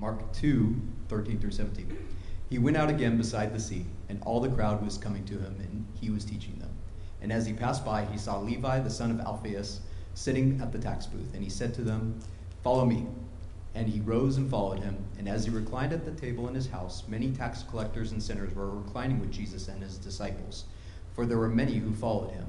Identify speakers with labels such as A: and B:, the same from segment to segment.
A: Mark 2 13 through 17. He went out again beside the sea, and all the crowd was coming to him, and he was teaching them. And as he passed by, he saw Levi, the son of Alphaeus, sitting at the tax booth, and he said to them, Follow me. And he rose and followed him. And as he reclined at the table in his house, many tax collectors and sinners were reclining with Jesus and his disciples, for there were many who followed him.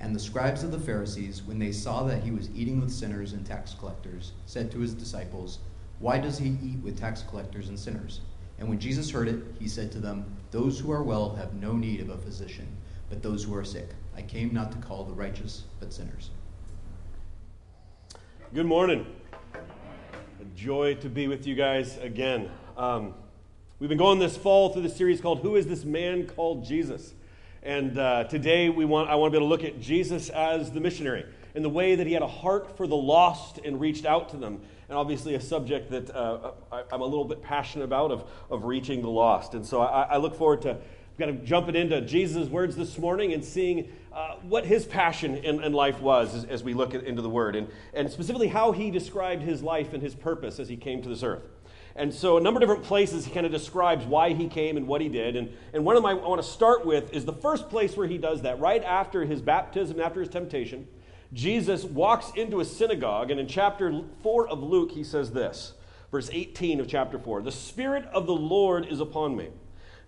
A: And the scribes of the Pharisees, when they saw that he was eating with sinners and tax collectors, said to his disciples, Why does he eat with tax collectors and sinners? And when Jesus heard it, he said to them, Those who are well have no need of a physician, but those who are sick. I came not to call the righteous, but sinners.
B: Good morning. A joy to be with you guys again. Um, we've been going this fall through the series called Who is This Man Called Jesus? And uh, today we want, I want to be able to look at Jesus as the missionary in the way that he had a heart for the lost and reached out to them. And obviously, a subject that uh, I, am a little bit passionate about of, of reaching the lost. And so I, I look forward to kind of jumping into Jesus' words this morning and seeing uh, what his passion in, in life was as, as, we look at, into the Word, and, and specifically how he described his life and his purpose as he came to this earth. And so, a number of different places he kind of describes why he came and what he did. And, and one of them I want to start with is the first place where he does that, right after his baptism, after his temptation. Jesus walks into a synagogue, and in chapter 4 of Luke, he says this, verse 18 of chapter 4 The Spirit of the Lord is upon me,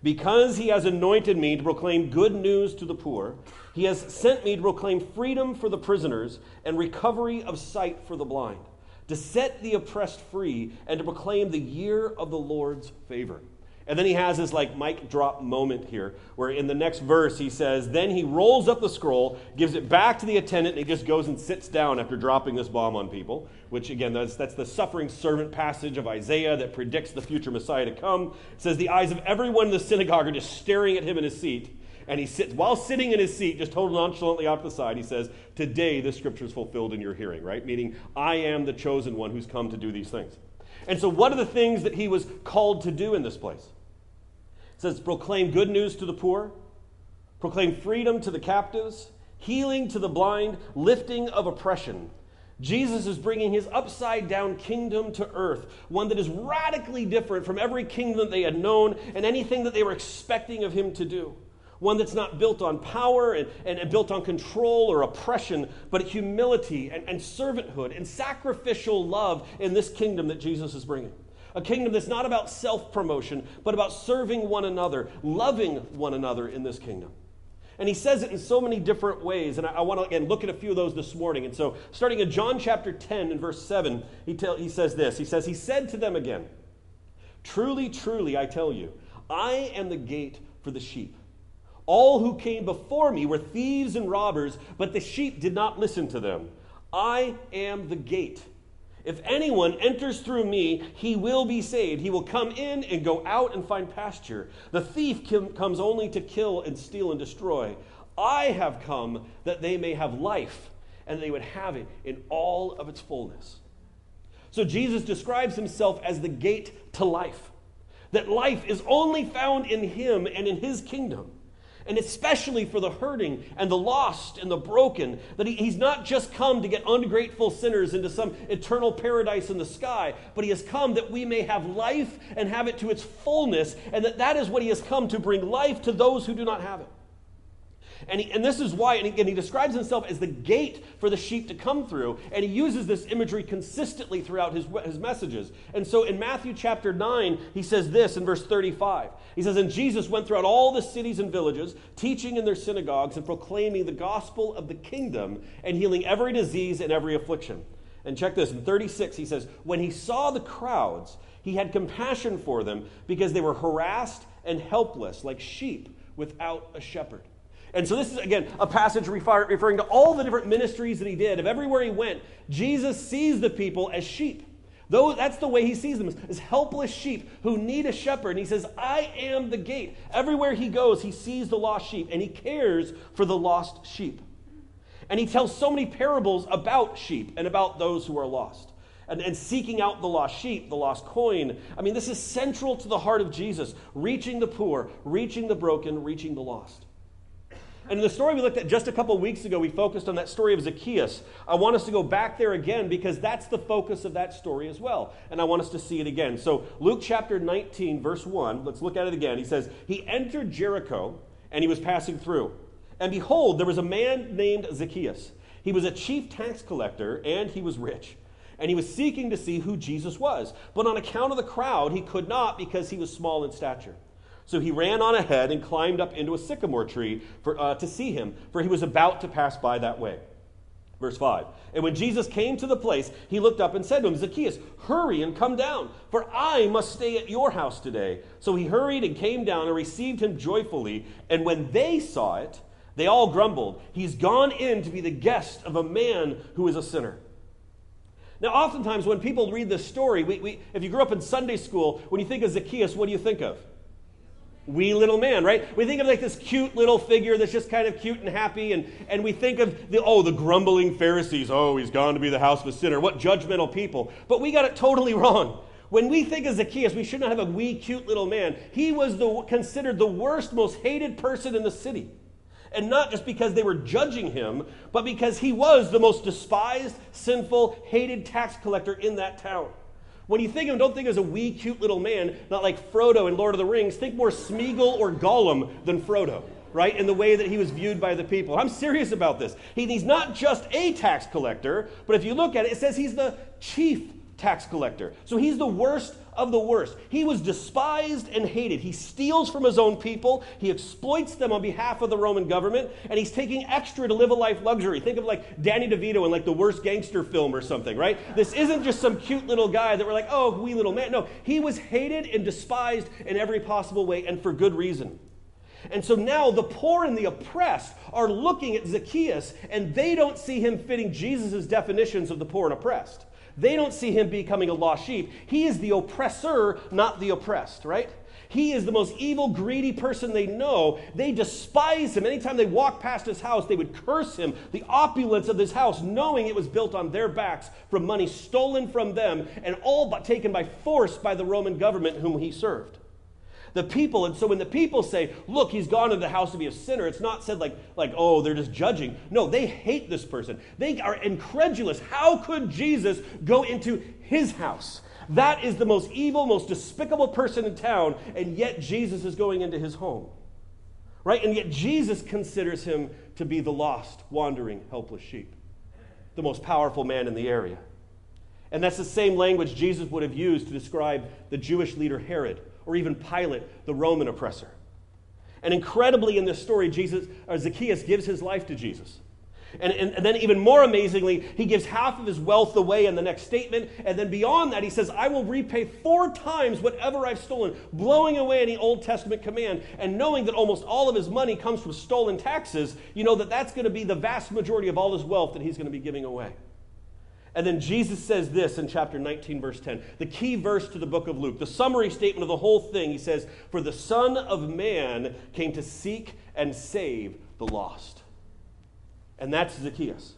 B: because he has anointed me to proclaim good news to the poor. He has sent me to proclaim freedom for the prisoners and recovery of sight for the blind, to set the oppressed free, and to proclaim the year of the Lord's favor. And then he has this like mic drop moment here, where in the next verse he says, Then he rolls up the scroll, gives it back to the attendant, and he just goes and sits down after dropping this bomb on people. Which again, that's, that's the suffering servant passage of Isaiah that predicts the future Messiah to come. It says, The eyes of everyone in the synagogue are just staring at him in his seat. And he sits, while sitting in his seat, just totally nonchalantly off the side, he says, Today this scripture is fulfilled in your hearing, right? Meaning, I am the chosen one who's come to do these things. And so, what are the things that he was called to do in this place? It says, proclaim good news to the poor, proclaim freedom to the captives, healing to the blind, lifting of oppression. Jesus is bringing his upside down kingdom to earth, one that is radically different from every kingdom that they had known and anything that they were expecting of him to do. One that's not built on power and, and, built on control or oppression, but humility and, and servanthood and sacrificial love in this kingdom that Jesus is bringing. A kingdom that's not about self promotion, but about serving one another, loving one another in this kingdom. And he says it in so many different ways. And I, I want to, again, look at a few of those this morning. And so, starting in John chapter 10 and verse 7, he, tell, he says this He says, He said to them again, Truly, truly, I tell you, I am the gate for the sheep. All who came before me were thieves and robbers, but the sheep did not listen to them. I am the gate. If anyone enters through me, he will be saved. He will come in and go out and find pasture. The thief comes only to kill and steal and destroy. I have come that they may have life and they would have it in all of its fullness. So Jesus describes himself as the gate to life. That life is only found in him and in his kingdom and especially for the hurting and the lost and the broken. That he, he's not just come to get ungrateful sinners into some eternal paradise in the sky, but he has come that we may have life and have it to its fullness, and that that is what he has come to bring life to those who do not have it. And, he, and this is why, and he, he describes himself as the gate for the sheep to come through. And he uses this imagery consistently throughout his, his messages. And so in Matthew chapter 9, he says this in verse 35. He says, And Jesus went throughout all the cities and villages, teaching in their synagogues and proclaiming the gospel of the kingdom and healing every disease and every affliction. And check this in 36, he says, When he saw the crowds, he had compassion for them because they were harassed and helpless, like sheep without a shepherd. And so this is, again, a passage referring to all the different ministries that he did. Of everywhere he went, Jesus sees the people as sheep. Though that's the way he sees them, as helpless sheep who need a shepherd. And he says, I am the gate. Everywhere he goes, he sees the lost sheep, and he cares for the lost sheep. And he tells so many parables about sheep and about those who are lost. And, and, seeking out the lost sheep, the lost coin. I mean, this is central to the heart of Jesus reaching the poor, reaching the broken, reaching the lost. And in the story we looked at just a couple weeks ago, we focused on that story of Zacchaeus. I want us to go back there again because that's the focus of that story as well. And I want us to see it again. So, Luke chapter 19, verse 1, let's look at it again. He says, He entered Jericho and he was passing through. And behold, there was a man named Zacchaeus. He was a chief tax collector and he was rich. And he was seeking to see who Jesus was. But on account of the crowd, he could not because he was small in stature. So he ran on ahead and climbed up into a sycamore tree for, uh, to see him, for he was about to pass by that way. Verse 5. And when Jesus came to the place, he looked up and said to him, Zacchaeus, hurry and come down, for I must stay at your house today. So he hurried and came down and received him joyfully. And when they saw it, they all grumbled, He's gone in to be the guest of a man who is a sinner. Now, oftentimes when people read this story, we, we, if you grew up in Sunday school, when you think of Zacchaeus, what do you think of? Wee little man, right? We think of like this cute little figure that's just kind of cute and happy, and, and we think of the oh, the grumbling Pharisees, oh, he's gone to be the house of a sinner. What judgmental people. But we got it totally wrong. When we think of Zacchaeus, we should not have a wee, cute little man. He was the, considered the worst, most hated person in the city. And not just because they were judging him, but because he was the most despised, sinful, hated tax collector in that town. When you think of him, don't think as a wee, cute little man, not like Frodo in Lord of the Rings. Think more Smeagol or Gollum than Frodo, right? In the way that he was viewed by the people. I'm serious about this. He, he's not just a tax collector, but if you look at it, it says he's the chief tax collector. So he's the worst of the worst. He was despised and hated. He steals from his own people, he exploits them on behalf of the Roman government, and he's taking extra to live a life luxury. Think of like Danny DeVito in like the worst gangster film or something, right? This isn't just some cute little guy that we're like, oh, wee little man. No, he was hated and despised in every possible way, and for good reason. And so now the poor and the oppressed are looking at Zacchaeus and they don't see him fitting Jesus' definitions of the poor and oppressed. They don't see him becoming a lost sheep. He is the oppressor, not the oppressed, right? He is the most evil, greedy person they know. They despise him. Anytime they walk past his house, they would curse him, the opulence of his house, knowing it was built on their backs from money stolen from them and all but taken by force by the Roman government whom he served the people. And so when the people say, look, he's gone into the house to be a sinner, it's not said like, like, oh, they're just judging. No, they hate this person. They are incredulous. How could Jesus go into his house? That is the most evil, most despicable person in town, and yet Jesus is going into his home. Right? And yet Jesus considers him to be the lost, wandering, helpless sheep, the most powerful man in the area. And that's the same language Jesus would have used to describe the Jewish leader Herod or even Pilate, the Roman oppressor. And incredibly, in this story, Jesus, or Zacchaeus gives his life to Jesus. And, and, and, then, even more amazingly, he gives half of his wealth away in the next statement. And then, beyond that, he says, I will repay four times whatever I've stolen, blowing away any Old Testament command. And knowing that almost all of his money comes from stolen taxes, you know that that's going to be the vast majority of all his wealth that he's going to be giving away. And then Jesus says this in chapter 19, verse 10, the key verse to the book of Luke, the summary statement of the whole thing. He says, For the Son of Man came to seek and save the lost. And that's Zacchaeus.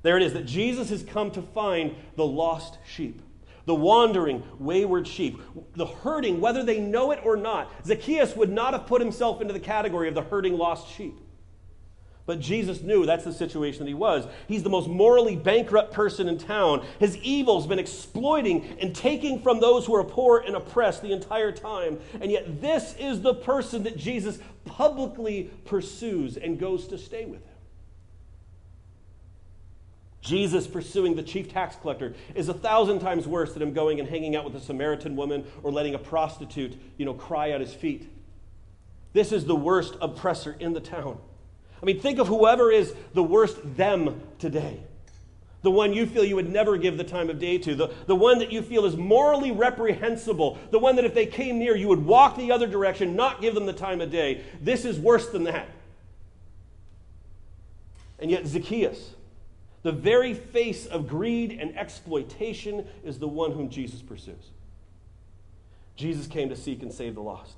B: There it is that Jesus has come to find the lost sheep, the wandering, wayward sheep, the hurting, whether they know it or not. Zacchaeus would not have put himself into the category of the hurting lost sheep. But Jesus knew that's the situation that he was. He's the most morally bankrupt person in town. His evil's been exploiting and taking from those who are poor and oppressed the entire time. And yet, this is the person that Jesus publicly pursues and goes to stay with him. Jesus pursuing the chief tax collector is a thousand times worse than him going and hanging out with a Samaritan woman or letting a prostitute, you know, cry at his feet. This is the worst oppressor in the town. I mean, think of whoever is the worst them today. The one you feel you would never give the time of day to. The, the one that you feel is morally reprehensible. The one that if they came near, you would walk the other direction, not give them the time of day. This is worse than that. And yet, Zacchaeus, the very face of greed and exploitation, is the one whom Jesus pursues. Jesus came to seek and save the lost.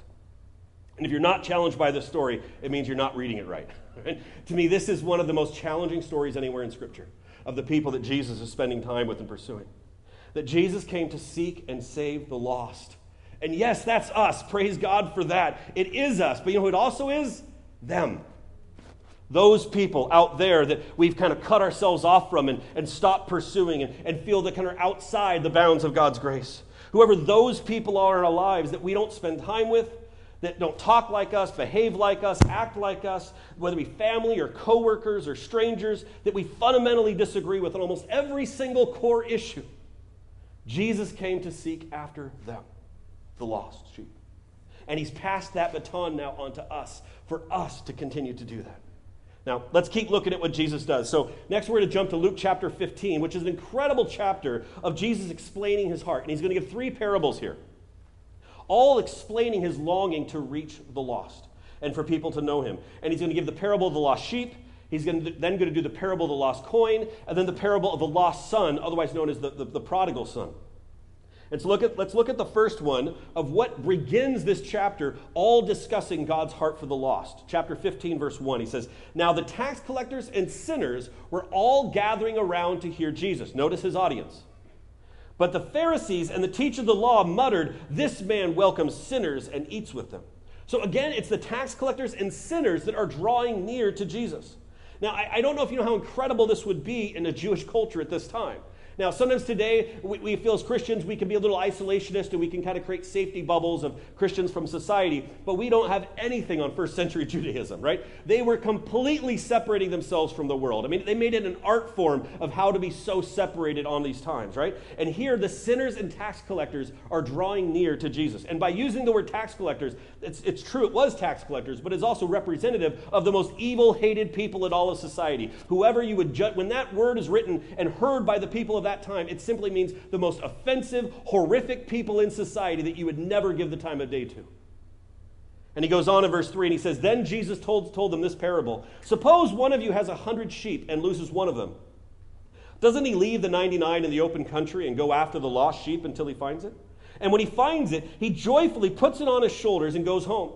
B: And if you're not challenged by this story, it means you're not reading it right. To me, this is one of the most challenging stories anywhere in Scripture of the people that Jesus is spending time with and pursuing. That Jesus came to seek and save the lost. And yes, that's us. Praise God for that. It is us. But you know who it also is? Them. Those people out there that we've kind of cut ourselves off from and, and stopped pursuing and, and feel that kind of outside the bounds of God's grace. Whoever those people are in our lives that we don't spend time with, that don't talk like us, behave like us, act like us, whether it be family or coworkers or strangers, that we fundamentally disagree with on almost every single core issue. Jesus came to seek after them, the lost sheep. And he's passed that baton now onto us for us to continue to do that. Now, let's keep looking at what Jesus does. So, next we're going to jump to Luke chapter 15, which is an incredible chapter of Jesus explaining his heart. And he's going to give three parables here, all explaining his longing to reach the lost and for people to know him. And he's going to give the parable of the lost sheep. He's going to, then going to do the parable of the lost coin, and then the parable of the lost son, otherwise known as the, the, the prodigal son. And so look at, let's look at the first one of what begins this chapter, all discussing God's heart for the lost. Chapter 15, verse 1. He says, Now the tax collectors and sinners were all gathering around to hear Jesus. Notice his audience. But the Pharisees and the teacher of the law muttered, This man welcomes sinners and eats with them. So again, it's the tax collectors and sinners that are drawing near to Jesus. Now, I, I don't know if you know how incredible this would be in a Jewish culture at this time. Now, sometimes today we, we, feel as Christians we can be a little isolationist and we can kind of create safety bubbles of Christians from society, but we don't have anything on first century Judaism, right? They were completely separating themselves from the world. I mean, they made it an art form of how to be so separated on these times, right? And here the sinners and tax collectors are drawing near to Jesus. And by using the word tax collectors, it's, it's true, it was tax collectors, but it's also representative of the most evil, hated people in all of society. Whoever you would judge, when that word is written and heard by the people of that time, it simply means the most offensive, horrific people in society that you would never give the time of day to. And he goes on in verse 3 and he says, Then Jesus told, told them this parable Suppose one of you has a hundred sheep and loses one of them. Doesn't he leave the 99 in the open country and go after the lost sheep until he finds it? And when he finds it, he joyfully puts it on his shoulders and goes home.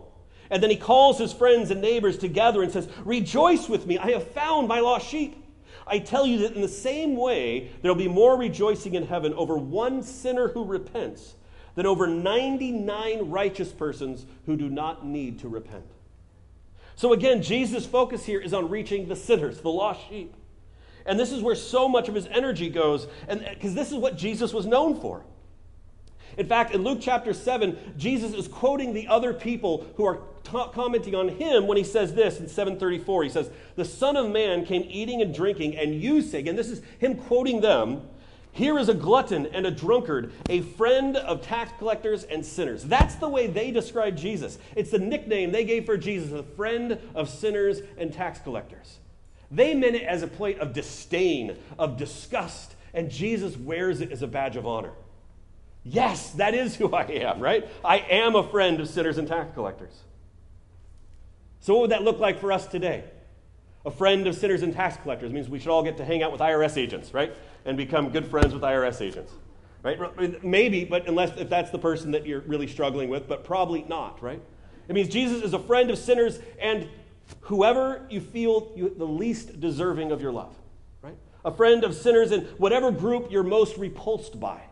B: And then he calls his friends and neighbors together and says, Rejoice with me, I have found my lost sheep. I tell you that in the same way, there will be more rejoicing in heaven over one sinner who repents than over 99 righteous persons who do not need to repent. So again, Jesus' focus here is on reaching the sinners, the lost sheep. And this is where so much of his energy goes, and because this is what Jesus was known for. In fact, in Luke chapter 7, Jesus is quoting the other people who are commenting on him when he says this in 734. He says, The Son of Man came eating and drinking, and you say, and this is him quoting them, here is a glutton and a drunkard, a friend of tax collectors and sinners. That's the way they describe Jesus. It's the nickname they gave for Jesus, a friend of sinners and tax collectors. They meant it as a plate of disdain, of disgust, and Jesus wears it as a badge of honor. Yes, that is who I am, right? I am a friend of sinners and tax collectors. So, what would that look like for us today? A friend of sinners and tax collectors means we should all get to hang out with IRS agents, right? And become good friends with IRS agents, right? Maybe, but unless if that's the person that you're really struggling with, but probably not, right? It means Jesus is a friend of sinners and whoever you feel you, the least deserving of your love, right? A friend of sinners in whatever group you're most repulsed by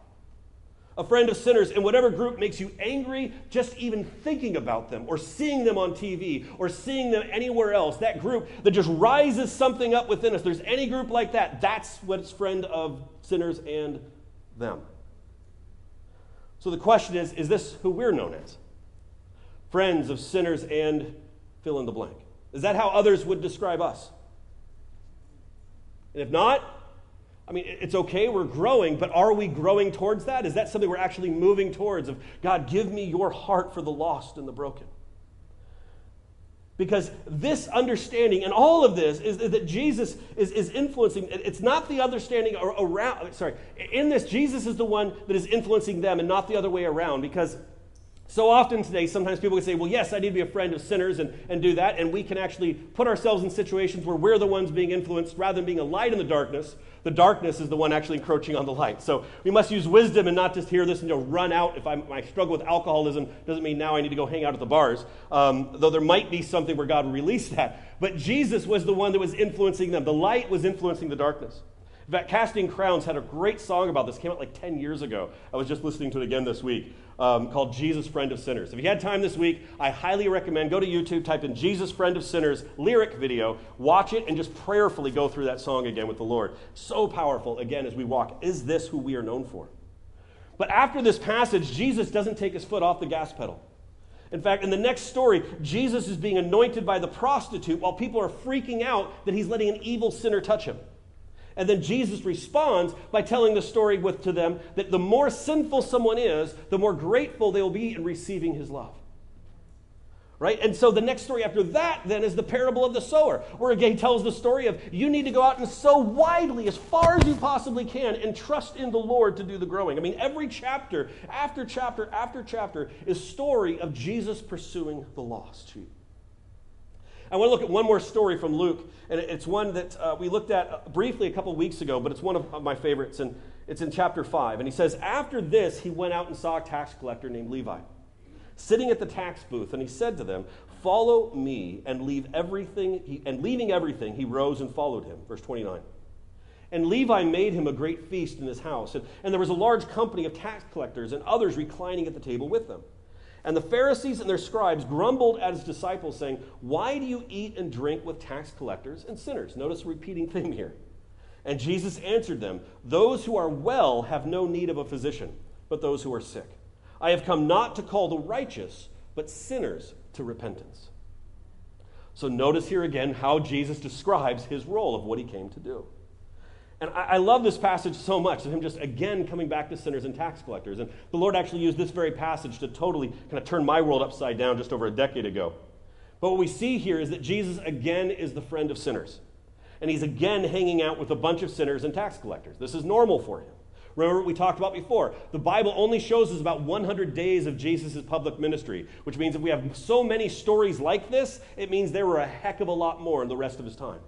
B: a friend of sinners, in whatever group makes you angry just even thinking about them or seeing them on TV or seeing them anywhere else, that group that just rises something up within us, there's any group like that, that's what's friend of sinners and them. So the question is is this who we're known as? Friends of sinners and fill in the blank. Is that how others would describe us? And if not, I mean, it's okay, we're growing, but are we growing towards that? Is that something we're actually moving towards? Of God, give me your heart for the lost and the broken. Because this understanding and all of this is, that Jesus is, is influencing. It's not the understanding around, sorry, in this, Jesus is the one that is influencing them and not the other way around. Because so often today, sometimes people can say, well, yes, I need to be a friend of sinners and, and do that. And we can actually put ourselves in situations where we're the ones being influenced rather than being a light in the darkness. The darkness is the one actually encroaching on the light. So we must use wisdom and not just hear this and you know, run out. If I'm, struggle with alcoholism, doesn't mean now I need to go hang out at the bars. Um, though there might be something where God released that. But Jesus was the one that was influencing them. The light was influencing the darkness. In fact, Casting Crowns had a great song about this. It came out like 10 years ago. I was just listening to it again this week um, called Jesus Friend of Sinners. If you had time this week, I highly recommend go to YouTube, type in Jesus Friend of Sinners lyric video, watch it, and just prayerfully go through that song again with the Lord. So powerful, again, as we walk. Is this who we are known for? But after this passage, Jesus doesn't take his foot off the gas pedal. In fact, in the next story, Jesus is being anointed by the prostitute while people are freaking out that he's letting an evil sinner touch him. And then Jesus responds by telling the story with, to them that the more sinful someone is, the more grateful they will be in receiving his love. Right? And so the next story after that then is the parable of the sower, where again he tells the story of you need to go out and sow widely as far as you possibly can and trust in the Lord to do the growing. I mean, every chapter after chapter after chapter is story of Jesus pursuing the lost sheep. I want to look at one more story from Luke, and it's one that uh, we looked at uh, briefly a couple weeks ago, but it's one of my favorites, and it's in chapter 5. And he says, After this, he went out and saw a tax collector named Levi sitting at the tax booth, and he said to them, Follow me, and leave everything, he, and leaving everything, he rose and followed him. Verse 29. And Levi made him a great feast in his house, and, and there was a large company of tax collectors and others reclining at the table with them. And the Pharisees and their scribes grumbled at his disciples, saying, Why do you eat and drink with tax collectors and sinners? Notice a repeating theme here. And Jesus answered them, Those who are well have no need of a physician, but those who are sick. I have come not to call the righteous, but sinners to repentance. So notice here again how Jesus describes his role of what he came to do. And I, love this passage so much, of him just again coming back to sinners and tax collectors. And the Lord actually used this very passage to totally kind of turn my world upside down just over a decade ago. But what we see here is that Jesus again is the friend of sinners. And he's again hanging out with a bunch of sinners and tax collectors. This is normal for him. Remember what we talked about before? The Bible only shows us about 100 days of Jesus' public ministry, which means if we have so many stories like this, it means there were a heck of a lot more in the rest of his time.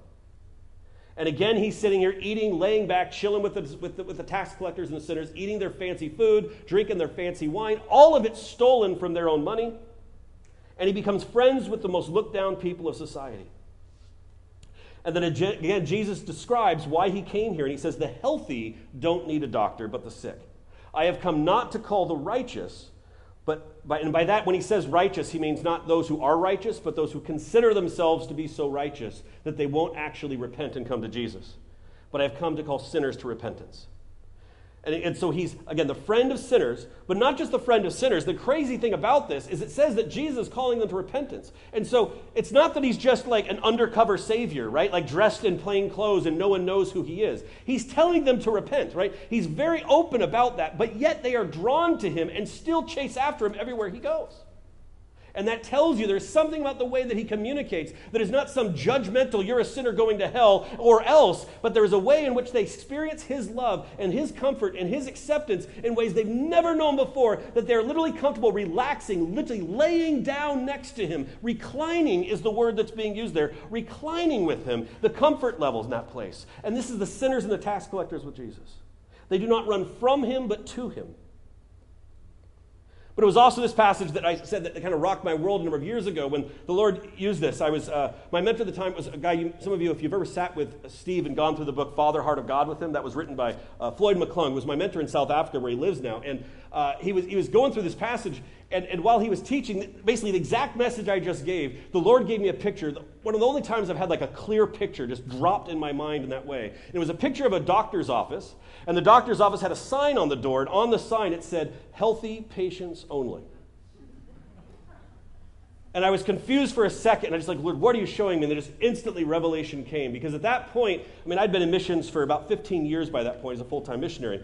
B: And again, he's sitting here eating, laying back, chilling with the, with, the, with the tax collectors and the sinners, eating their fancy food, drinking their fancy wine, all of it stolen from their own money. And he becomes friends with the most looked down people of society. And then again, Jesus describes why he came here. And he says, The healthy don't need a doctor, but the sick. I have come not to call the righteous, but and by that, when he says righteous, he means not those who are righteous, but those who consider themselves to be so righteous that they won't actually repent and come to Jesus. But I have come to call sinners to repentance. And, and so he's, again, the friend of sinners, but not just the friend of sinners. The crazy thing about this is it says that Jesus is calling them to repentance. And so it's not that he's just like an undercover savior, right? Like dressed in plain clothes and no one knows who he is. He's telling them to repent, right? He's very open about that, but yet they are drawn to him and still chase after him everywhere he goes. And that tells you there's something about the way that he communicates that is not some judgmental, you're a sinner going to hell or else, but there is a way in which they experience his love and his comfort and his acceptance in ways they've never known before, that they're literally comfortable relaxing, literally laying down next to him. Reclining is the word that's being used there. Reclining with him, the comfort levels in that place. And this is the sinners and the tax collectors with Jesus. They do not run from him, but to him. But it was also this passage that I said that kind of rocked my world a number of years ago when the Lord used this. I was uh, my mentor at the time was a guy. You, some of you, if you've ever sat with Steve and gone through the book Father Heart of God with him, that was written by uh, Floyd McClung, was my mentor in South Africa, where he lives now. And uh, he was he was going through this passage, and, and while he was teaching, basically the exact message I just gave, the Lord gave me a picture. One of the only times I've had like a clear picture just dropped in my mind in that way. And it was a picture of a doctor's office, and the doctor's office had a sign on the door, and on the sign it said, "Healthy patients only." And I was confused for a second. And I just like, Lord, what are you showing me? And then just instantly revelation came. Because at that point, I mean, I'd been in missions for about 15 years by that point as a full time missionary.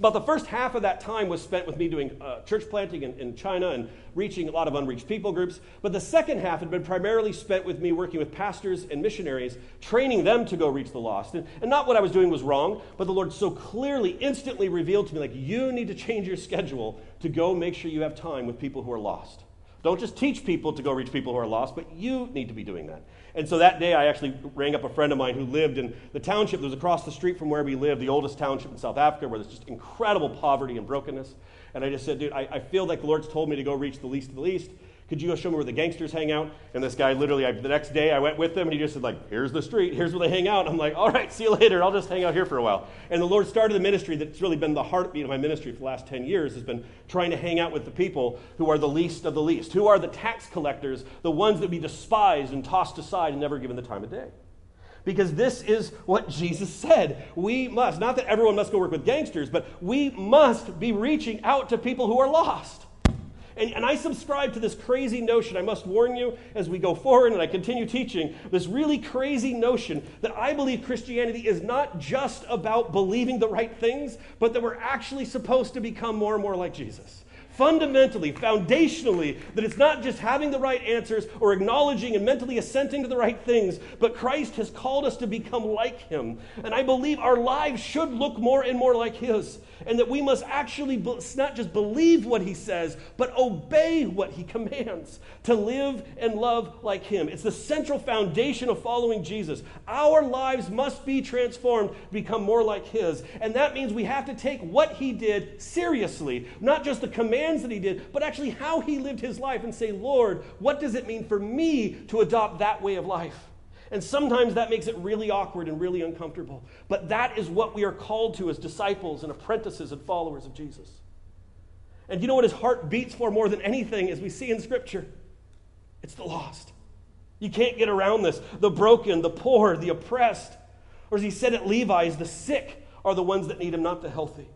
B: About the first half of that time was spent with me doing uh, church planting in, in, China and reaching a lot of unreached people groups. But the second half had been primarily spent with me working with pastors and missionaries, training them to go reach the lost. And, and not what I was doing was wrong, but the Lord so clearly, instantly revealed to me, like, you need to change your schedule to go make sure you have time with people who are lost. Don't just teach people to go reach people who are lost, but you need to be doing that. And so that day, I actually rang up a friend of mine who lived in the township that was across the street from where we live, the oldest township in South Africa, where there's just incredible poverty and brokenness. And I just said, dude, I, I feel like the Lord's told me to go reach the least of the least. Could you go show me where the gangsters hang out? And this guy literally, I, the next day I went with him and he just said, like, here's the street, here's where they hang out. I'm like, all right, see you later. I'll just hang out here for a while. And the Lord started a ministry that's really been the heartbeat of my ministry for the last 10 years, has been trying to hang out with the people who are the least of the least, who are the tax collectors, the ones that be despised and tossed aside and never given the time of day. Because this is what Jesus said. We must, not that everyone must go work with gangsters, but we must be reaching out to people who are lost. And, and I subscribe to this crazy notion, I must warn you as we go forward and I continue teaching, this really crazy notion that I believe Christianity is not just about believing the right things, but that we're actually supposed to become more and more like Jesus fundamentally, foundationally, that it's not just having the right answers or acknowledging and mentally assenting to the right things, but Christ has called us to become like Him. And I believe our lives should look more and more like His, and that we must actually not just believe what He says, but obey what He commands to live and love like Him. It's the central foundation of following Jesus. Our lives must be transformed, become more like His. And that means we have to take what He did seriously, not just the commands that he did, but actually how he lived his life and say, Lord, what does it mean for me to adopt that way of life? And sometimes that makes it really awkward and really uncomfortable. But that is what we are called to as disciples and apprentices and followers of Jesus. And you know what his heart beats for more than anything, as we see in Scripture? It's the lost. You can't get around this. The broken, the poor, the oppressed. Or as he said at Levi's, the sick are the ones that need him, not the healthy.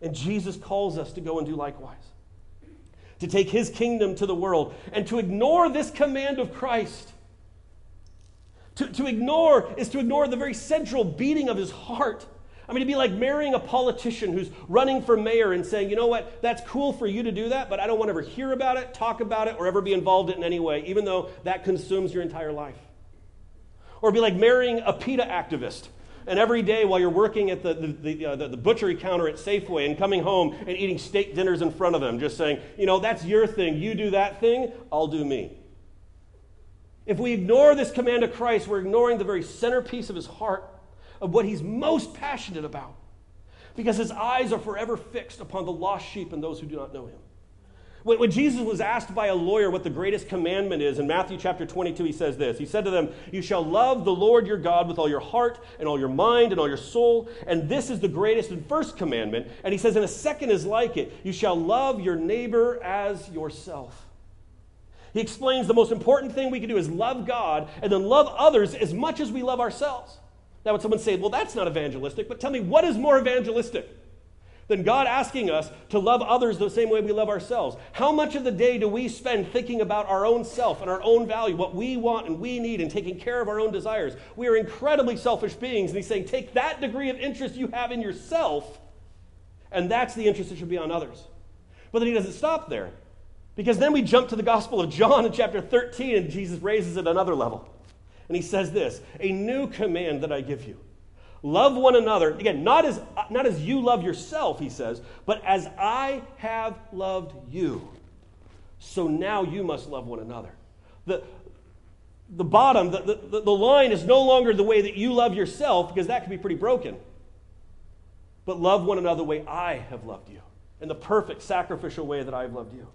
B: And Jesus calls us to go and do likewise to take his kingdom to the world, and to ignore this command of Christ. To, to ignore is to ignore the very central beating of his heart. I mean, to be like marrying a politician who's running for mayor and saying, you know what, that's cool for you to do that, but I don't want to ever hear about it, talk about it, or ever be involved in in any way, even though that consumes your entire life. Or be like marrying a PETA activist and every day while you're working at the, the, the, uh, the, the butchery counter at Safeway and coming home and eating steak dinners in front of them, just saying, you know, that's your thing. You do that thing, I'll do me. If we ignore this command of Christ, we're ignoring the very centerpiece of his heart, of what he's most passionate about, because his eyes are forever fixed upon the lost sheep and those who do not know him. When, Jesus was asked by a lawyer what the greatest commandment is, in Matthew chapter 22, he says this He said to them, You shall love the Lord your God with all your heart and all your mind and all your soul. And this is the greatest and first commandment. And he says, And a second is like it You shall love your neighbor as yourself. He explains the most important thing we can do is love God and then love others as much as we love ourselves. Now, would someone say, Well, that's not evangelistic, but tell me, what is more evangelistic? than God asking us to love others the same way we love ourselves. How much of the day do we spend thinking about our own self and our own value, what we want and we need, and taking care of our own desires? We are incredibly selfish beings, and He's saying, take that degree of interest you have in yourself, and that's the interest that should be on others. But then He doesn't stop there. Because then we jump to the Gospel of John in chapter 13, and Jesus raises it another level. And he says this A new command that I give you Love one another. Again, not as, not as you love yourself, he says, but as I have loved you. So now you must love one another. The, the bottom, the, the, the line is no longer the way that you love yourself, because that can be pretty broken. But love one another the way I have loved you, in the perfect sacrificial way that I have loved you.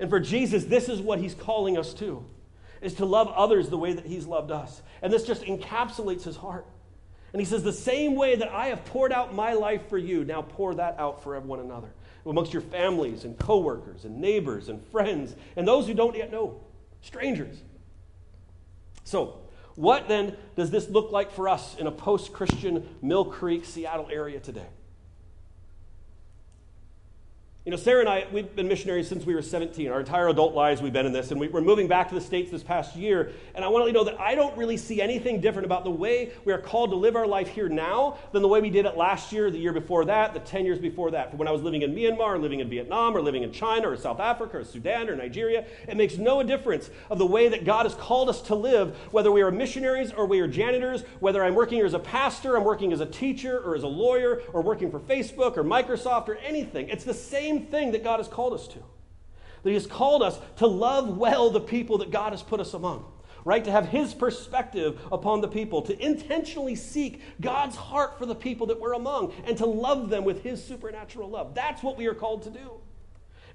B: And for Jesus, this is what he's calling us to, is to love others the way that he's loved us. And this just encapsulates his heart. And he says, The same way that I have poured out my life for you, now pour that out for one another, amongst your families and coworkers and neighbors and friends and those who don't yet know, strangers. So, what then does this look like for us in a post Christian Mill Creek, Seattle area today? You know, Sarah and I, we've been missionaries since we were 17. Our entire adult lives, we've been in this. And we, are moving back to the States this past year. And I want to you know that I don't really see anything different about the way we are called to live our life here now than the way we did it last year, the year before that, the 10 years before that. From when I was living in Myanmar, or living in Vietnam, or living in China, or South Africa, or Sudan, or Nigeria. It makes no difference of the way that God has called us to live, whether we are missionaries or we are janitors, whether I'm working as a pastor, I'm working as a teacher, or as a lawyer, or working for Facebook, or Microsoft, or anything. It's the same same thing that God has called us to. That He has called us to love well the people that God has put us among, right? To have His perspective upon the people, to intentionally seek God's heart for the people that we're among, and to love them with His supernatural love. That's what we are called to do.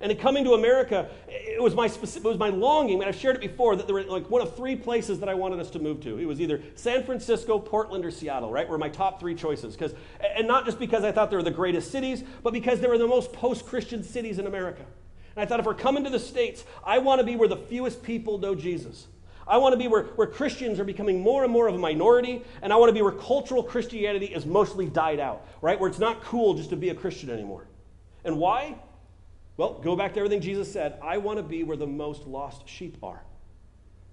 B: And in coming to America, it was my specific, it was my longing, and I've shared it before, that there were like one of three places that I wanted us to move to. It was either San Francisco, Portland, or Seattle, right? Were my top three choices. Because, and not just because I thought they were the greatest cities, but because they were the most post-Christian cities in America. And I thought if we're coming to the States, I want to be where the fewest people know Jesus. I want to be where, where Christians are becoming more and more of a minority, and I want to be where cultural Christianity is mostly died out, right? Where it's not cool just to be a Christian anymore. And why? Well, go back to everything Jesus said. I want to be where the most lost sheep are.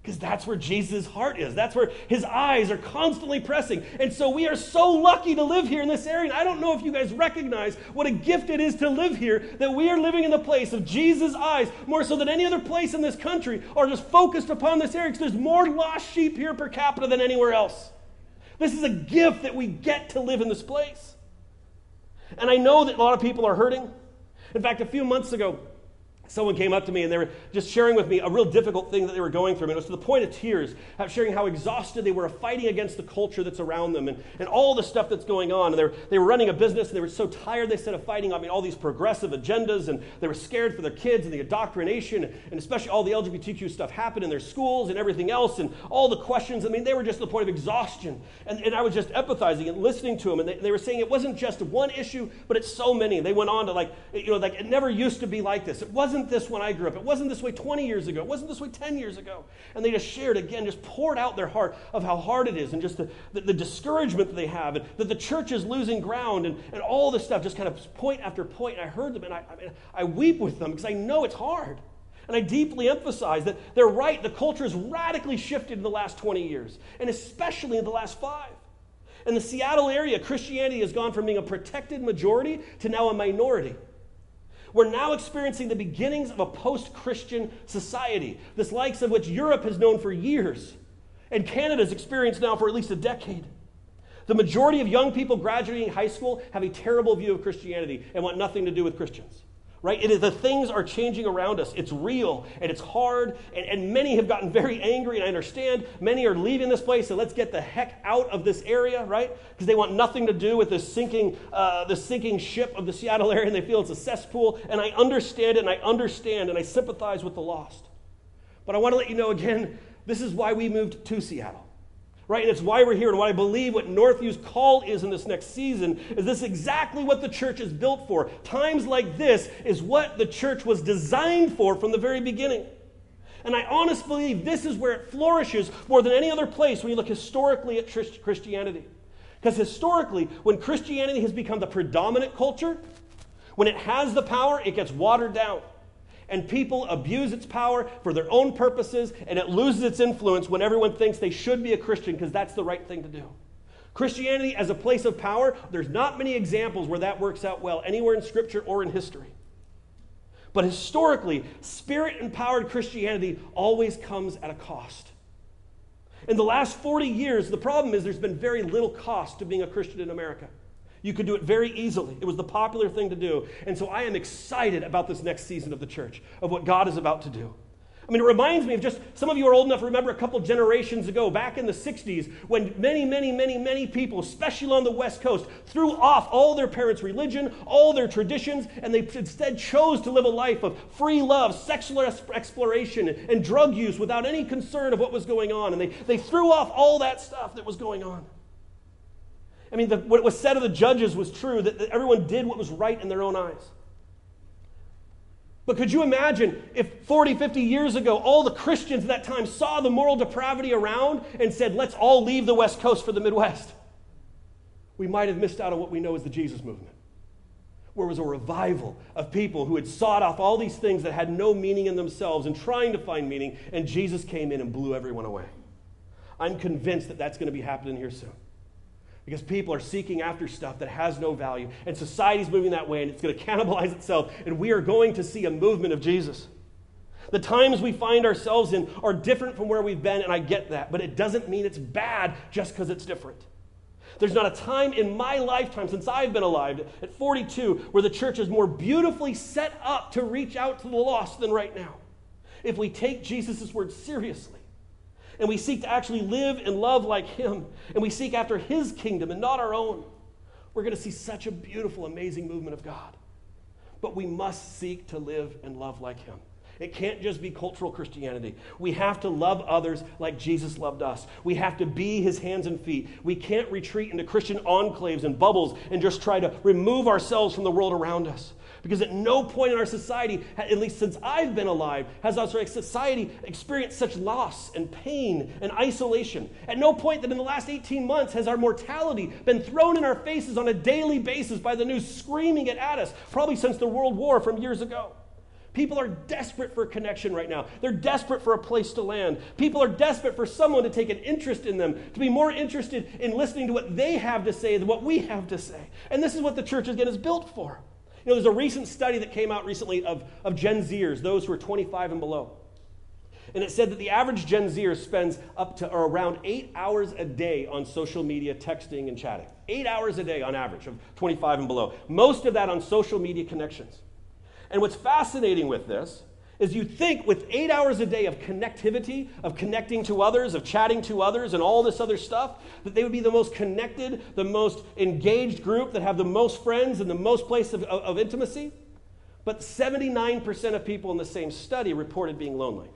B: Because that's where Jesus' heart is. That's where his eyes are constantly pressing. And so we are so lucky to live here in this area. And I don't know if you guys recognize what a gift it is to live here, that we are living in the place of Jesus' eyes more so than any other place in this country, are just focused upon this area because there's more lost sheep here per capita than anywhere else. This is a gift that we get to live in this place. And I know that a lot of people are hurting. In fact, a few months ago, someone came up to me and they were just sharing with me a real difficult thing that they were going through. And it was to the point of tears, sharing how exhausted they were fighting against the culture that's around them and, and all the stuff that's going on. And they were, they were running a business and they were so tired, they said, of fighting I mean, all these progressive agendas. And they were scared for their kids and the indoctrination and especially all the LGBTQ stuff happened in their schools and everything else and all the questions. I mean, they were just to the point of exhaustion. And, and I was just empathizing and listening to them. And they, they were saying it wasn't just one issue, but it's so many. And They went on to like, you know, like it never used to be like this. It wasn't wasn't this when I grew up. It wasn't this way 20 years ago. It wasn't this way 10 years ago. And they just shared again, just poured out their heart of how hard it is and just the, the, the discouragement that they have and that the church is losing ground and, and all this stuff, just kind of point after point. And I heard them and I, I, mean, I weep with them because I know it's hard. And I deeply emphasize that they're right. The culture has radically shifted in the last 20 years, and especially in the last five. In the Seattle area, Christianity has gone from being a protected majority to now a minority. We're now experiencing the beginnings of a post Christian society, this likes of which Europe has known for years, and Canada's experienced now for at least a decade. The majority of young people graduating high school have a terrible view of Christianity and want nothing to do with Christians right? It is, the things are changing around us. It's real and it's hard, and, and many have gotten very angry, and I understand. Many are leaving this place, so let's get the heck out of this area, right? Because they want nothing to do with this sinking, uh, the sinking ship of the Seattle area, and they feel it's a cesspool. And I understand it, and I understand, and I sympathize with the lost. But I want to let you know again this is why we moved to Seattle right? And it's why we're here. And what I believe what Northview's call is in this next season is this exactly what the church is built for. Times like this is what the church was designed for from the very beginning. And I honestly believe this is where it flourishes more than any other place when you look historically at Christianity. Because historically, when Christianity has become the predominant culture, when it has the power, it gets watered down and people abuse its power for their own purposes, and it loses its influence when everyone thinks they should be a Christian because that's the right thing to do. Christianity as a place of power, there's not many examples where that works out well, anywhere in Scripture or in history. But historically, spirit empowered Christianity always comes at a cost. In the last 40 years, the problem is there's been very little cost to being a Christian in America. You could do it very easily. It was the popular thing to do. And so I am excited about this next season of the church, of what God is about to do. I mean, it reminds me of just some of you are old enough to remember a couple generations ago, back in the 60s, when many, many, many, many people, especially on the West Coast, threw off all their parents' religion, all their traditions, and they instead chose to live a life of free love, sexual exploration, and drug use without any concern of what was going on. And they, they threw off all that stuff that was going on. I mean, the, what was said of the judges was true that, that everyone did what was right in their own eyes. But could you imagine if 40, 50 years ago, all the Christians at that time saw the moral depravity around and said, let's all leave the West Coast for the Midwest? We might have missed out on what we know as the Jesus movement, where it was a revival of people who had sought off all these things that had no meaning in themselves and trying to find meaning, and Jesus came in and blew everyone away. I'm convinced that that's going to be happening here soon because people are seeking after stuff that has no value. And society's moving that way and it's going to cannibalize itself and we are going to see a movement of jesus. The times we find ourselves in are different from where we've been and i get that but it doesn't mean it's bad just because it's different. There's not a time in my lifetime since I've been alive at 42 where the church is more beautifully set up to reach out to the lost than right now. If we take Jesus' word seriously, and we seek to actually live and love like Him, and we seek after His kingdom and not our own, we're going to see such a beautiful, amazing movement of God. but we must seek to live and love like him. It can't just be cultural Christianity. We have to love others like Jesus loved us. We have to be his hands and feet. We can't retreat into Christian enclaves and bubbles and just try to remove ourselves from the world around us. Because at no point in our society, at least since I've been alive, has our society experienced such loss and pain and isolation. At no point that in the last 18 months has our mortality been thrown in our faces on a daily basis by the news screaming it at us, probably since the World War from years ago. People are desperate for connection right now. They're desperate for a place to land. People are desperate for someone to take an interest in them, to be more interested in listening to what they have to say than what we have to say. And this is what the church is built for. You know, there's a recent study that came out recently of, of Gen Zers, those who are 25 and below. And it said that the average Gen Zer spends up to or around eight hours a day on social media, texting, and chatting. Eight hours a day on average of 25 and below. Most of that on social media connections. And what's fascinating with this is you think with eight hours a day of connectivity, of connecting to others, of chatting to others, and all this other stuff, that they would be the most connected, the most engaged group that have the most friends and the most place of, of, of intimacy. But 79% of people in the same study reported being lonely.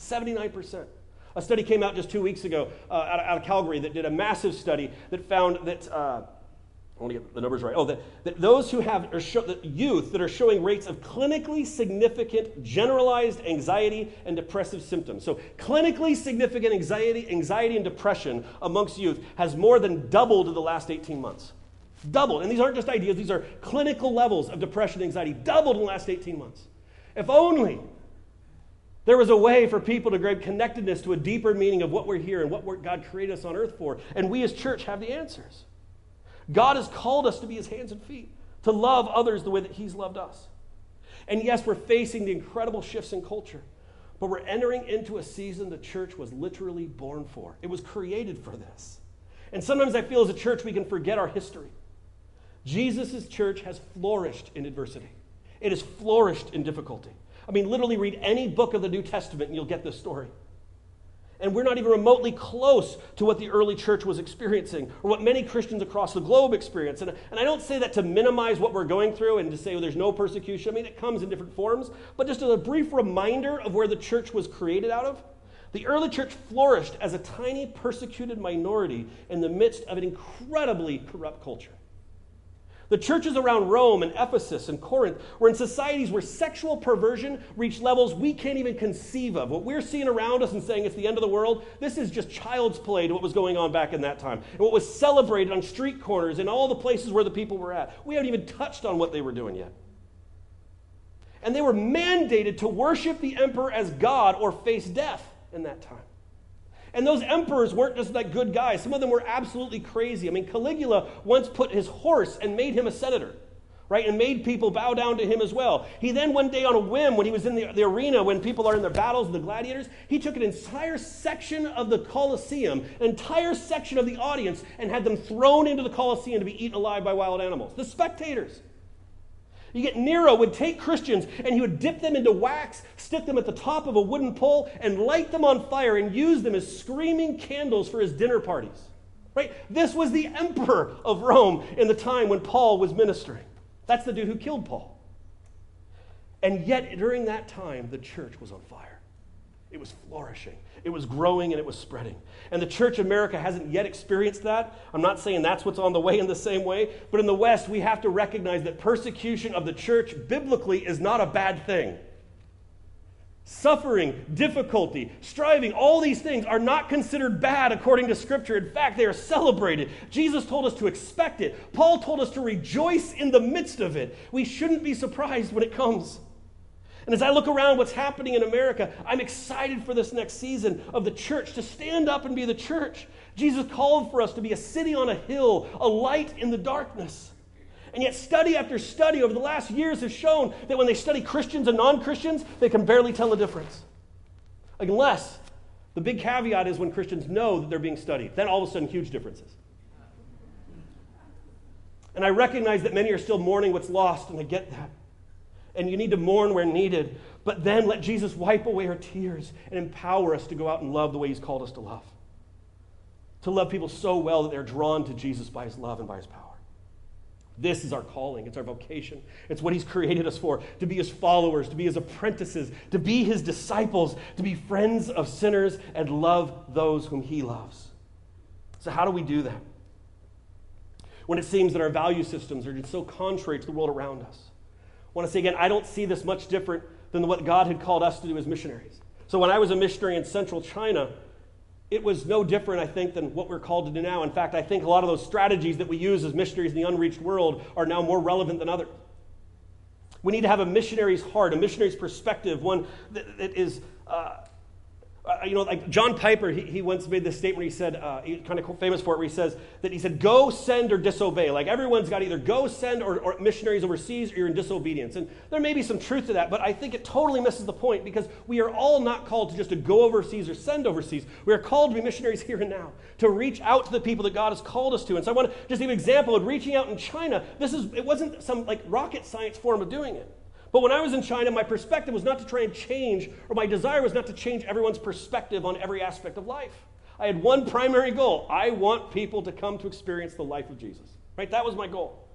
B: 79%. A study came out just two weeks ago uh, out, of, out, of, Calgary that did a massive study that found that. Uh, I want to get the numbers right. Oh, that, that those who have are show, youth that are showing rates of clinically significant generalized anxiety and depressive symptoms. So, clinically significant anxiety, anxiety and depression amongst youth has more than doubled in the last 18 months. Doubled. And these aren't just ideas, these are clinical levels of depression and anxiety, doubled in the last 18 months. If only there was a way for people to grab connectedness to a deeper meaning of what we're here and what God created us on earth for. And we as church have the answers. God has called us to be his hands and feet, to love others the way that he's loved us. And yes, we're facing the incredible shifts in culture, but we're entering into a season the church was literally born for. It was created for this. And sometimes I feel as a church we can forget our history. Jesus' church has flourished in adversity, it has flourished in difficulty. I mean, literally read any book of the New Testament and you'll get this story. And we're not even remotely close to what the early church was experiencing or what many Christians across the globe experience. And, and I don't say that to minimize what we're going through and to say well, there's no persecution. I mean, it comes in different forms. But just as a brief reminder of where the church was created out of, the early church flourished as a tiny persecuted minority in the midst of an incredibly corrupt culture. The churches around Rome and Ephesus and Corinth were in societies where sexual perversion reached levels we can't even conceive of. What we're seeing around us and saying it's the end of the world, this is just child's play to what was going on back in that time. And what was celebrated on street corners and all the places where the people were at. We haven't even touched on what they were doing yet. And they were mandated to worship the emperor as God or face death in that time. And those emperors weren't just like good guys. Some of them were absolutely crazy. I mean, Caligula once put his horse and made him a senator, right? And made people bow down to him as well. He then, one day on a whim, when he was in the, the arena, when people are in their battles, the gladiators, he took an entire section of the Colosseum, an entire section of the audience, and had them thrown into the Colosseum to be eaten alive by wild animals. The spectators. You get Nero would take Christians and he would dip them into wax, stick them at the top of a wooden pole, and light them on fire and use them as screaming candles for his dinner parties. Right? This was the emperor of Rome in the time when Paul was ministering. That's the dude who killed Paul. And yet, during that time, the church was on fire. It was flourishing. It was growing and it was spreading. And the church America hasn't yet experienced that. I'm not saying that's what's on the way in the same way, but in the West, we have to recognize that persecution of the church biblically is not a bad thing. Suffering, difficulty, striving, all these things are not considered bad according to Scripture. In fact, they are celebrated. Jesus told us to expect it. Paul told us to rejoice in the midst of it. We shouldn't be surprised when it comes. And as I look around what's happening in America, I'm excited for this next season of the church to stand up and be the church. Jesus called for us to be a city on a hill, a light in the darkness. And yet, study after study over the last years has shown that when they study Christians and non Christians, they can barely tell the difference. Unless the big caveat is when Christians know that they're being studied, then all of a sudden, huge differences. And I recognize that many are still mourning what's lost, and I get that and you need to mourn where needed. But then let Jesus wipe away our tears and empower us to go out and love the way He's called us to love. To love people so well that they're drawn to Jesus by His love and by His power. This is our calling. It's our vocation. It's what He's created us for to be His followers, to be His apprentices, to be His disciples, to be friends of sinners and love those whom He loves. So, how do we do that? When it seems that our value systems are just so contrary to the world around us. Want to say again, I don't see this much different than what God had called us to do as missionaries. So, when I was a missionary in central China, it was no different, I think, than what we're called to do now. In fact, I think a lot of those strategies that we use as missionaries in the unreached world are now more relevant than others. We need to have a missionary's heart, a missionary's perspective, one that, that is uh, uh, you know, like John Piper, he, he once made this statement. He said, uh, he's kind of famous for it, where he says that he said, go, send, or disobey. Like everyone's got either go, send, or, or missionaries overseas, or you're in disobedience. And there may be some truth to that, but I think it totally misses the point because we are all not called to just to go overseas or send overseas. We are called to be missionaries here and now, to reach out to the people that God has called us to. And so I want to just give an example of reaching out in China. This is, it wasn't some like rocket science form of doing it. But when I was in China, my perspective was not to try and change, or my desire was not to change everyone's perspective on every aspect of life. I had one primary goal I want people to come to experience the life of Jesus. Right? That was my goal.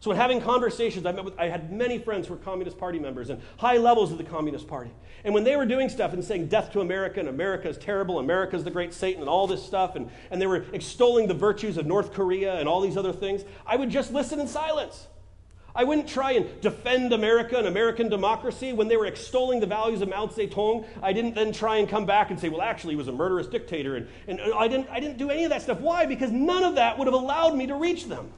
B: So, in having conversations, I, met with, I had many friends who were Communist Party members and high levels of the Communist Party. And when they were doing stuff and saying death to America and America is terrible, America is the great Satan and all this stuff, and, and they were extolling the virtues of North Korea and all these other things, I would just listen in silence. I wouldn't try and defend America and American democracy when they were extolling the values of Mao Zedong. I didn't then try and come back and say, well, actually, he was a murderous dictator. And, and uh, I, didn't, I didn't do any of that stuff. Why? Because none of that would have allowed me to reach them.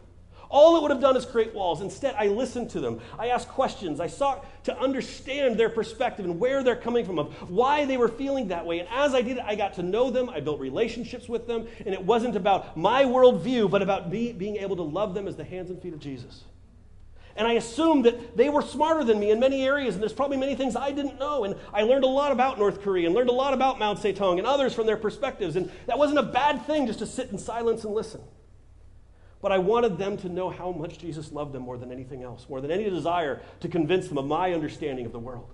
B: All it would have done is create walls. Instead, I listened to them. I asked questions. I sought to understand their perspective and where they're coming from, of why they were feeling that way. And as I did it, I got to know them. I built relationships with them. And it wasn't about my worldview, but about me being able to love them as the hands and feet of Jesus. And I assumed that they were smarter than me in many areas, and there's probably many things I didn't know. And I learned a lot about North Korea and learned a lot about Mao Zedong and others from their perspectives. And that wasn't a bad thing just to sit in silence and listen. But I wanted them to know how much Jesus loved them more than anything else, more than any desire to convince them of my understanding of the world.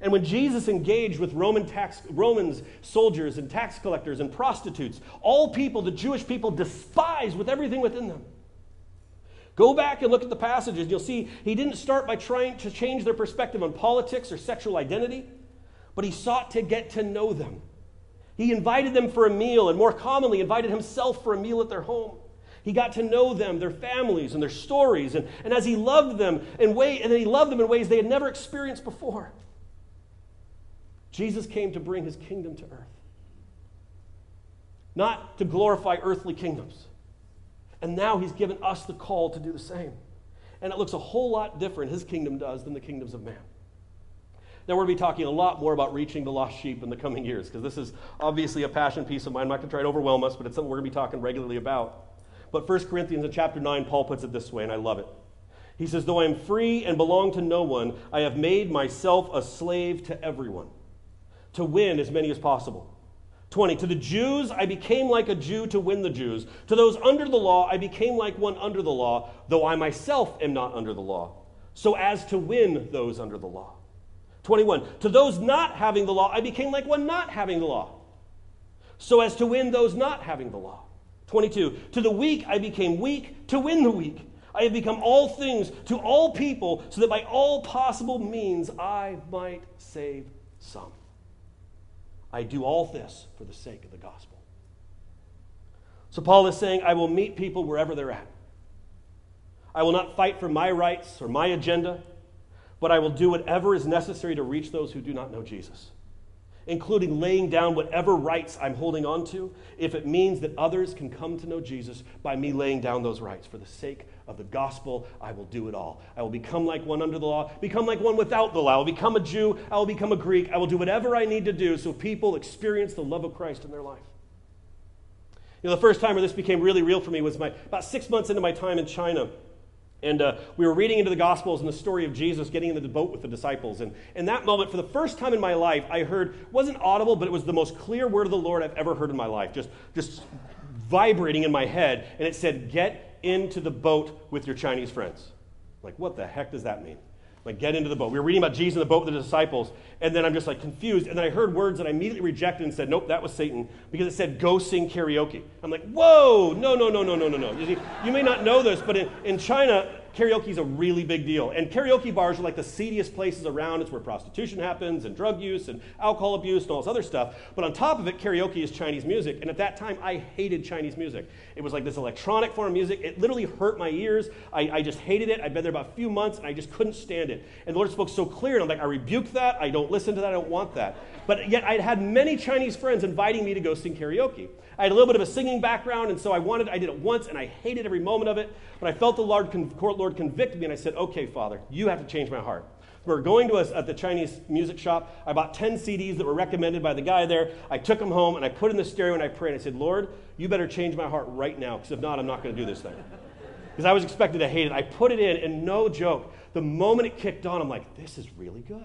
B: And when Jesus engaged with Roman tax, Romans, soldiers, and tax collectors and prostitutes, all people the Jewish people despised with everything within them. Go back and look at the passages. You'll see he didn't start by trying to change their perspective on politics or sexual identity, but he sought to get to know them. He invited them for a meal, and more commonly, invited himself for a meal at their home. He got to know them, their families, and their stories. And, and as he loved them in way, and he loved them in ways they had never experienced before. Jesus came to bring his kingdom to earth. Not to glorify earthly kingdoms, and now he's given us the call to do the same. And it looks a whole lot different, his kingdom does, than the kingdoms of man. Now, we're going to be talking a lot more about reaching the lost sheep in the coming years, because this is obviously a passion piece of mine. I'm not going to try to overwhelm us, but it's something we're going to be talking regularly about. But 1 Corinthians in chapter 9, Paul puts it this way, and I love it. He says, Though I am free and belong to no one, I have made myself a slave to everyone, to win as many as possible. 20. To the Jews, I became like a Jew to win the Jews. To those under the law, I became like one under the law, though I myself am not under the law, so as to win those under the law. 21. To those not having the law, I became like one not having the law, so as to win those not having the law. 22. To the weak, I became weak to win the weak. I have become all things to all people, so that by all possible means I might save some. I do all this for the sake of the gospel. So Paul is saying, I will meet people wherever they're at. I will not fight for my rights or my agenda, but I will do whatever is necessary to reach those who do not know Jesus including laying down whatever rights I'm holding on to, if it means that others can come to know Jesus by me laying down those rights. For the sake of the gospel, I will do it all. I will become like one under the law, become like one without the law. I will become a Jew, I will become a Greek. I will do whatever I need to do so people experience the love of Christ in their life. You know, the first time where this became really real for me was my, about six months into my time in China. And uh, we were reading into the Gospels and the story of Jesus getting into the boat with the disciples. And in that moment, for the first time in my life, I heard, wasn't audible, but it was the most clear word of the Lord I've ever heard in my life, just, just vibrating in my head. And it said, Get into the boat with your Chinese friends. Like, what the heck does that mean? Like, get into the boat. We were reading about Jesus in the boat with the disciples, and then I'm just like confused. And then I heard words that I immediately rejected and said, nope, that was Satan, because it said, go sing karaoke. I'm like, whoa, no, no, no, no, no, no, no. You, you may not know this, but in, in China, karaoke is a really big deal. And karaoke bars are like the seediest places around. It's where prostitution happens and drug use and alcohol abuse and all this other stuff. But on top of it, karaoke is Chinese music. And at that time, I hated Chinese music. It was like this electronic form of music. It literally hurt my ears. I, I just hated it. I'd been there about a few months and I just couldn't stand it. And the Lord spoke so clear. And I'm like, I rebuke that. I don't listen to that. I don't want that. But yet, I'd had many Chinese friends inviting me to go sing karaoke. I had a little bit of a singing background, and so I wanted, I did it once, and I hated every moment of it. But I felt the Lord, Lord convict me, and I said, okay, Father, you have to change my heart. We are going to us at the Chinese music shop. I bought 10 CDs that were recommended by the guy there. I took them home and I put in the stereo and I prayed. And I said, Lord, you better change my heart right now, because if not, I'm not going to do this thing. Because I was expected to hate it. I put it in, and no joke, the moment it kicked on, I'm like, this is really good.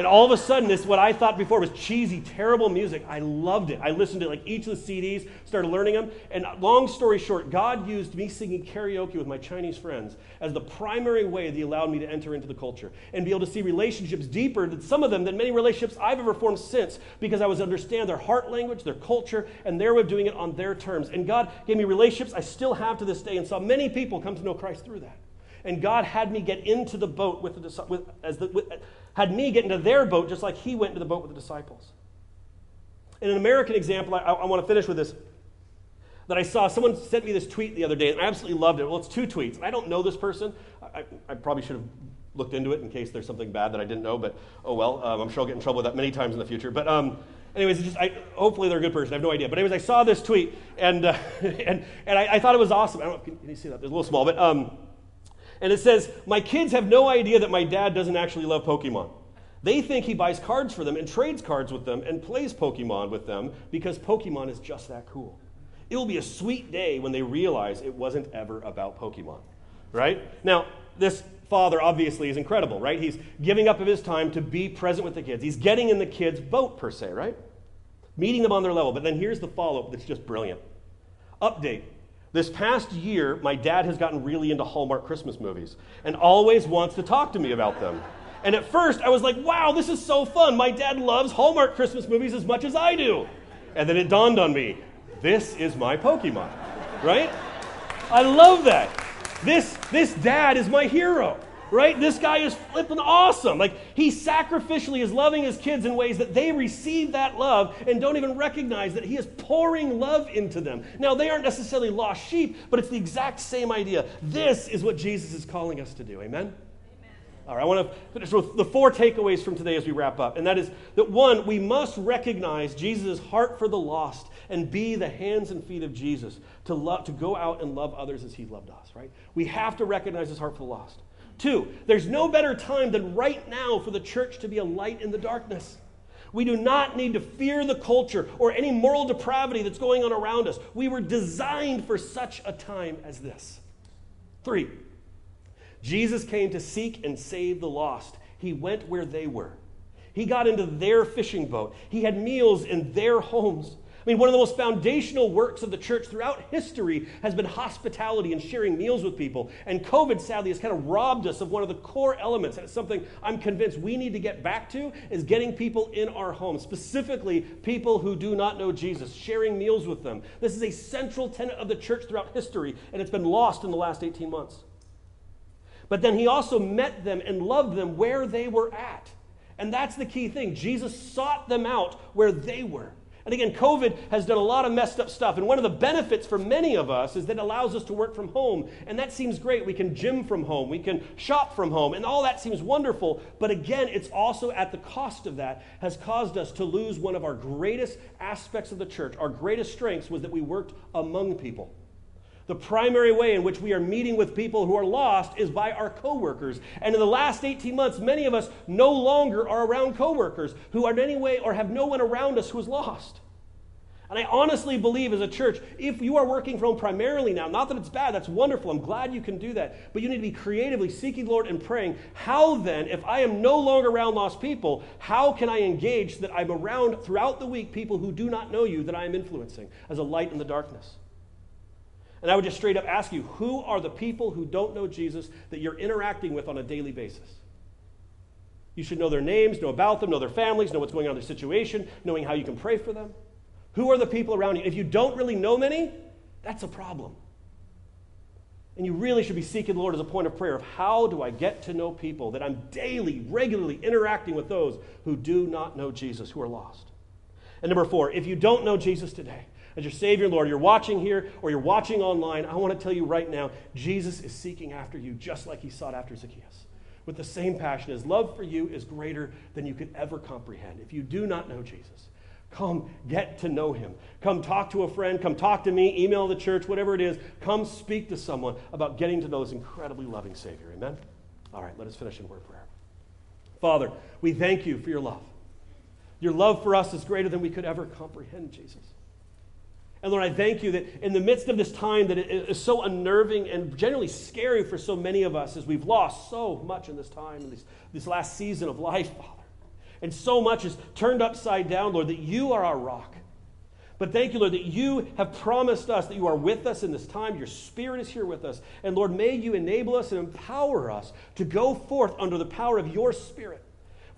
B: And all of a sudden, this what I thought before was cheesy, terrible music. I loved it. I listened to like each of the CDs, started learning them. And long story short, God used me singing karaoke with my Chinese friends as the primary way that He allowed me to enter into the culture and be able to see relationships deeper than some of them than many relationships I've ever formed since because I was understand their heart language, their culture, and their way of doing it on their terms. And God gave me relationships I still have to this day and saw many people come to know Christ through that. And God had me get into the boat with the with, as the, with, had me get into their boat just like he went into the boat with the disciples. In an American example, I, I want to finish with this. That I saw, someone sent me this tweet the other day, and I absolutely loved it. Well, it's two tweets. I don't know this person. I, I probably should have looked into it in case there's something bad that I didn't know, but oh well. Um, I'm sure I'll get in trouble with that many times in the future. But um, anyways, just, I, hopefully they're a good person. I have no idea. But anyways, I saw this tweet, and, uh, and, and I, I, thought it was awesome. I don't know, if, can, can you see that? It's a little small, but um, and it says, My kids have no idea that my dad doesn't actually love Pokemon. They think he buys cards for them and trades cards with them and plays Pokemon with them because Pokemon is just that cool. It will be a sweet day when they realize it wasn't ever about Pokemon, right? Now, this father obviously is incredible, right? He's giving up of his time to be present with the kids. He's getting in the kids' boat, per se, right? Meeting them on their level. But then here's the follow up that's just brilliant. Update this past year, my dad has gotten really into Hallmark Christmas movies and always wants to talk to me about them. And at first, I was like, wow, this is so fun. My dad loves Hallmark Christmas movies as much as I do. And then it dawned on me this is my Pokemon, right? I love that. This, this dad is my hero right? This guy is flipping awesome. Like he sacrificially is loving his kids in ways that they receive that love and don't even recognize that he is pouring love into them. Now, they aren't necessarily lost sheep, but it's the exact same idea. This is what Jesus is calling us to do. Amen? All right, I want to finish with the four takeaways from today as we wrap up. And that is that one, we must recognize Jesus' heart for the lost and be the hands and feet of Jesus to, love, to go out and love others as he loved us, right? We have to recognize his heart for the lost. Two, there's no better time than right now for the church to be a light in the darkness. We do not need to fear the culture or any moral depravity that's going on around us. We were designed for such a time as this. Three, Jesus came to seek and save the lost. He went where they were. He got into their fishing boat. He had meals in their homes. Mean, one of the most foundational works of the church throughout history has been hospitality and sharing meals with people. And COVID, sadly, has kind of robbed us of one of the core elements. And it's something I'm convinced we need to get back to is getting people in our homes, specifically people who do not know Jesus, sharing meals with them. This is a central tenet of the church throughout history, and it's been lost in the last 18 months. But then he also met them and loved them where they were at. And that's the key thing. Jesus sought them out where they were. And again, COVID has done a lot of messed up stuff. And one of the benefits for many of us is that it allows us to work from home. And that seems great. We can gym from home, we can shop from home, and all that seems wonderful. But again, it's also at the cost of that has caused us to lose one of our greatest aspects of the church. Our greatest strengths was that we worked among people. The primary way in which we are meeting with people who are lost is by our coworkers. And in the last 18 months, many of us no longer are around coworkers who are in any way or have no one around us who is lost. And I honestly believe as a church, if you are working from home primarily now, not that it's bad, that's wonderful. I'm glad you can do that. But you need to be creatively seeking Lord and praying. How then, if I am no longer around lost people, how can I engage that I'm around throughout the week people who do not know you that I am influencing as a light in the darkness? And I would just straight up ask you who are the people who don't know Jesus that you're interacting with on a daily basis? You should know their names, know about them, know their families, know what's going on in their situation, knowing how you can pray for them. Who are the people around you? If you don't really know many, that's a problem. And you really should be seeking the Lord as a point of prayer of how do I get to know people that I'm daily, regularly interacting with those who do not know Jesus, who are lost. And number four, if you don't know Jesus today, as your Savior Lord, you're watching here or you're watching online, I want to tell you right now, Jesus is seeking after you just like he sought after Zacchaeus. With the same passion. His love for you is greater than you could ever comprehend. If you do not know Jesus, Come get to know him. Come talk to a friend. Come talk to me. Email the church, whatever it is. Come speak to someone about getting to know this incredibly loving Savior. Amen? All right, let us finish in word prayer. Father, we thank you for your love. Your love for us is greater than we could ever comprehend, Jesus. And Lord, I thank you that in the midst of this time that is so unnerving and generally scary for so many of us as we've lost so much in this time, in this, this last season of life, Father and so much is turned upside down, Lord, that you are our rock. But thank you, Lord, that you have promised us that you are with us in this time. Your Spirit is here with us. And Lord, may you enable us and empower us to go forth under the power of your Spirit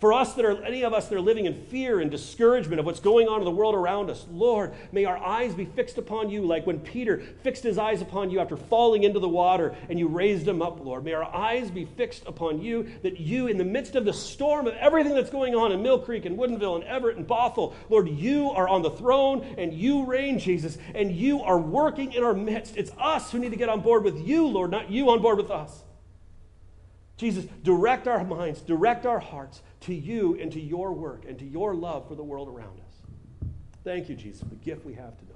B: for us that are, any of us that are living in fear and discouragement of what's going on in the world around us, Lord, may our eyes be fixed upon you, like when Peter fixed his eyes upon you after falling into the water and you raised him up, Lord. May our eyes be fixed upon you, that you, in the midst of the storm of everything that's going on in Mill Creek and Woodinville and Everett and Bothell, Lord, you are on the throne and you reign, Jesus, and you are working in our midst. It's us who need to get on board with you, Lord, not you on board with us. Jesus, direct our minds, direct our hearts to you and to your work and to your love for the world around us. Thank you, Jesus, for the gift we have to know